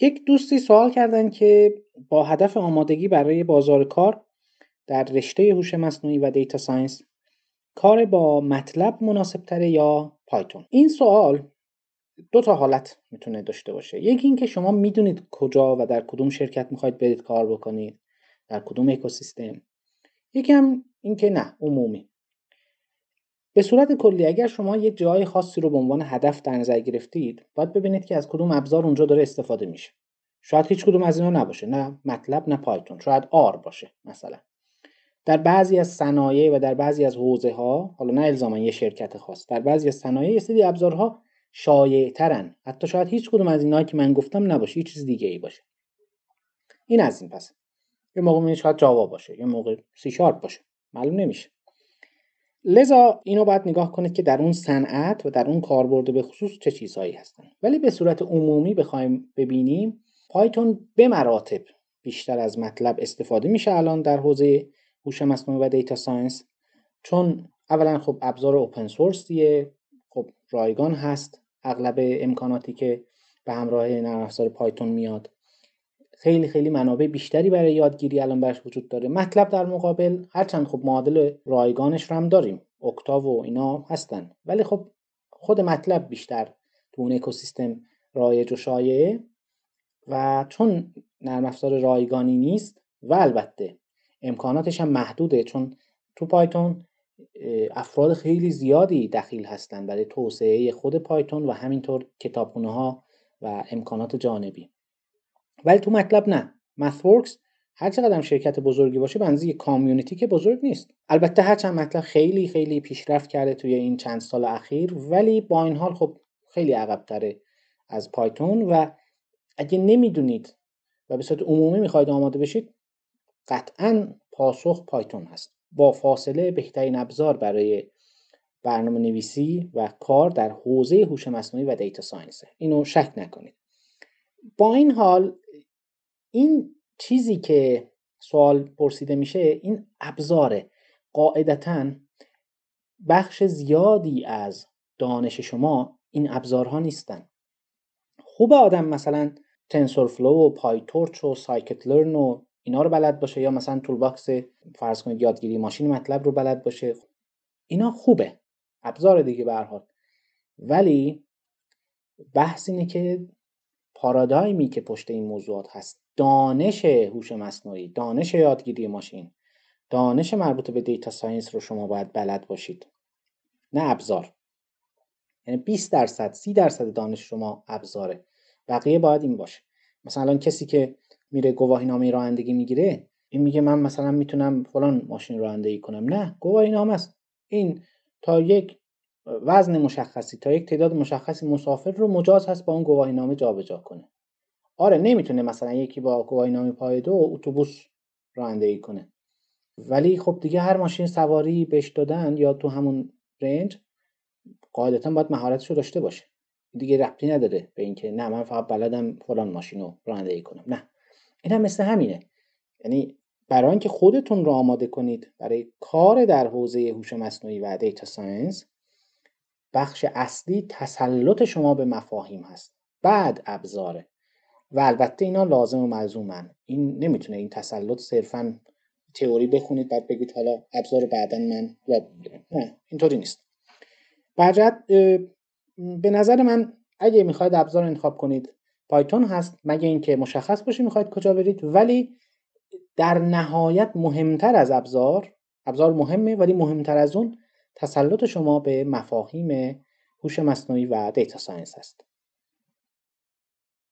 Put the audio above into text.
یک دوستی سوال کردن که با هدف آمادگی برای بازار کار در رشته هوش مصنوعی و data science کار با MATLAB مناسب تره یا Python؟ این سوال دو تا حالت می‌تونه داشته باشه. یکی اینکه شما می‌دونید کجا و در کدوم شرکت می‌خواید برید کار بکنید در کدوم اکوسیستم. یکیم اینکه نه عمومی. به صورت کلی اگر شما یک جای خاصی رو به عنوان هدف در نظر گرفتید باید ببینید که از کدوم ابزار اونجا داره استفاده میشه. شاید هیچ کدوم از اینا نباشه نه MATLAB نه Python شاید R باشه مثلا. در بعضی از صنایع و در بعضی از حوزه ها حالا نه الزاما یه شرکت خاص در بعضی از صنایع یه سری ابزارها شایع ترن حتی شاید هیچ کدوم از اینایی که من گفتم نباشه یه چیز دیگه ای باشه. این از این پس. یه موقع شاید Java باشه یه موقع سی شارپ باشه. معلوم نمیشه. لذا اینو باید نگاه کنید که در اون صنعت و در اون کاربرد به خصوص چه چیزهایی هستن. ولی به صورت عمومی بخوایم ببینیم Python به مراتب بیشتر از MATLAB استفاده میشه الان در حوزه هوش مصنوعی و data science. چون اولا خب ابزار open source یه خب رایگان هست. اغلب امکاناتی که به همراه نرم افزار Python میاد خیلی خیلی منابع بیشتری برای یادگیری الان برش وجود داره. MATLAB در مقابل هرچند خب معادل رایگانش رو هم داریم. Octave و اینا هستن. ولی خب خود مطلب بیشتر تو اون اکوسیستم رایج و شایعه و چون نرم افزار رایگانی نیست و البته امکاناتش هم محدوده چون تو پایتون افراد خیلی زیادی دخیل هستن برای توسعه خود پایتون و همینطور کتابخونه ها و امکانات جانبی. ولی تو مطلب نه. مثورکس هر چقدر شرکت بزرگی باشه بنزی کامیونیتی که بزرگ نیست. البته هرچند مطلب خیلی خیلی پیشرفت کرده توی این چند سال اخیر ولی با این حال خب خیلی عقب تره از Python. و اگه نمی‌دونید و به صورت عمومی می‌خواید آماده بشید قطعا پاسخ Python هست. با فاصله بهترین ابزار برای برنامه نویسی و کار در حوزه هوش مصنوعی و data science اینو شک نکنید. با این حال این چیزی که سوال پرسیده میشه این ابزاره. قاعدتا بخش زیادی از دانش شما این ابزارها نیستن. خوب آدم مثلا TensorFlow و PyTorch و scikit-learn و اینا رو بلد باشه یا مثلا toolbox فرض کنید یادگیری ماشین MATLAB رو بلد باشه. اینا خوبه. ابزار دیگه به ولی بحث اینه که پارادایمی که پشت این موضوعات هست. دانش هوش مصنوعی دانش یادگیری ماشین دانش مربوط به data science رو شما باید بلد باشید. نه ابزار. یعنی 20 درصد 30 درصد دانش شما ابزاره. بقیه باید این باشه. مثلا الان کسی که میره گواهی نامه رانندگی می‌گیره این میگه من مثلا می‌تونم فلان ماشین رانندگی کنم. نه گواهی نامه است. این تا یک وزن مشخصی تا یک تعداد مشخصی مسافر رو مجاز هست با اون گواهی نامه جابجا کنه. آره نمی‌تونه مثلا یکی با گواهی نامه پایه دو اتوبوس رانندگی کنه. ولی خب دیگه هر ماشین سواری بهش دادن یا تو همون range قاعدتا باید مهارتش رو داشته باشه. دیگه ربطی نداره به اینکه نه من فقط بلدم فلان ماشین رو رانندگی کنم. نه. این هم مثل همینه. یعنی برای اینکه خودتون رو آماده کنید برای کار در حوزه هوش مصنوعی و data science بخش اصلی تسلط شما به مفاهیم هست. بعد ابزاره. و البته اینا لازم و ملزومن. این نمی‌تونه این تسلط صرفا تئوری بخونید بعد بگید حالا ابزار بعدا من یاد می‌گیرم. نه اینطوری نیست. برجت به نظر من اگه می‌خواید ابزار انتخاب کنید پایتون هست. مگه اینکه مشخص باشه می‌خواید کجا برید. ولی در نهایت مهمتر از ابزار ابزار مهمه ولی مهمتر از اون تسلط شما به مفاهیم هوش مصنوعی و دیتا ساینس است.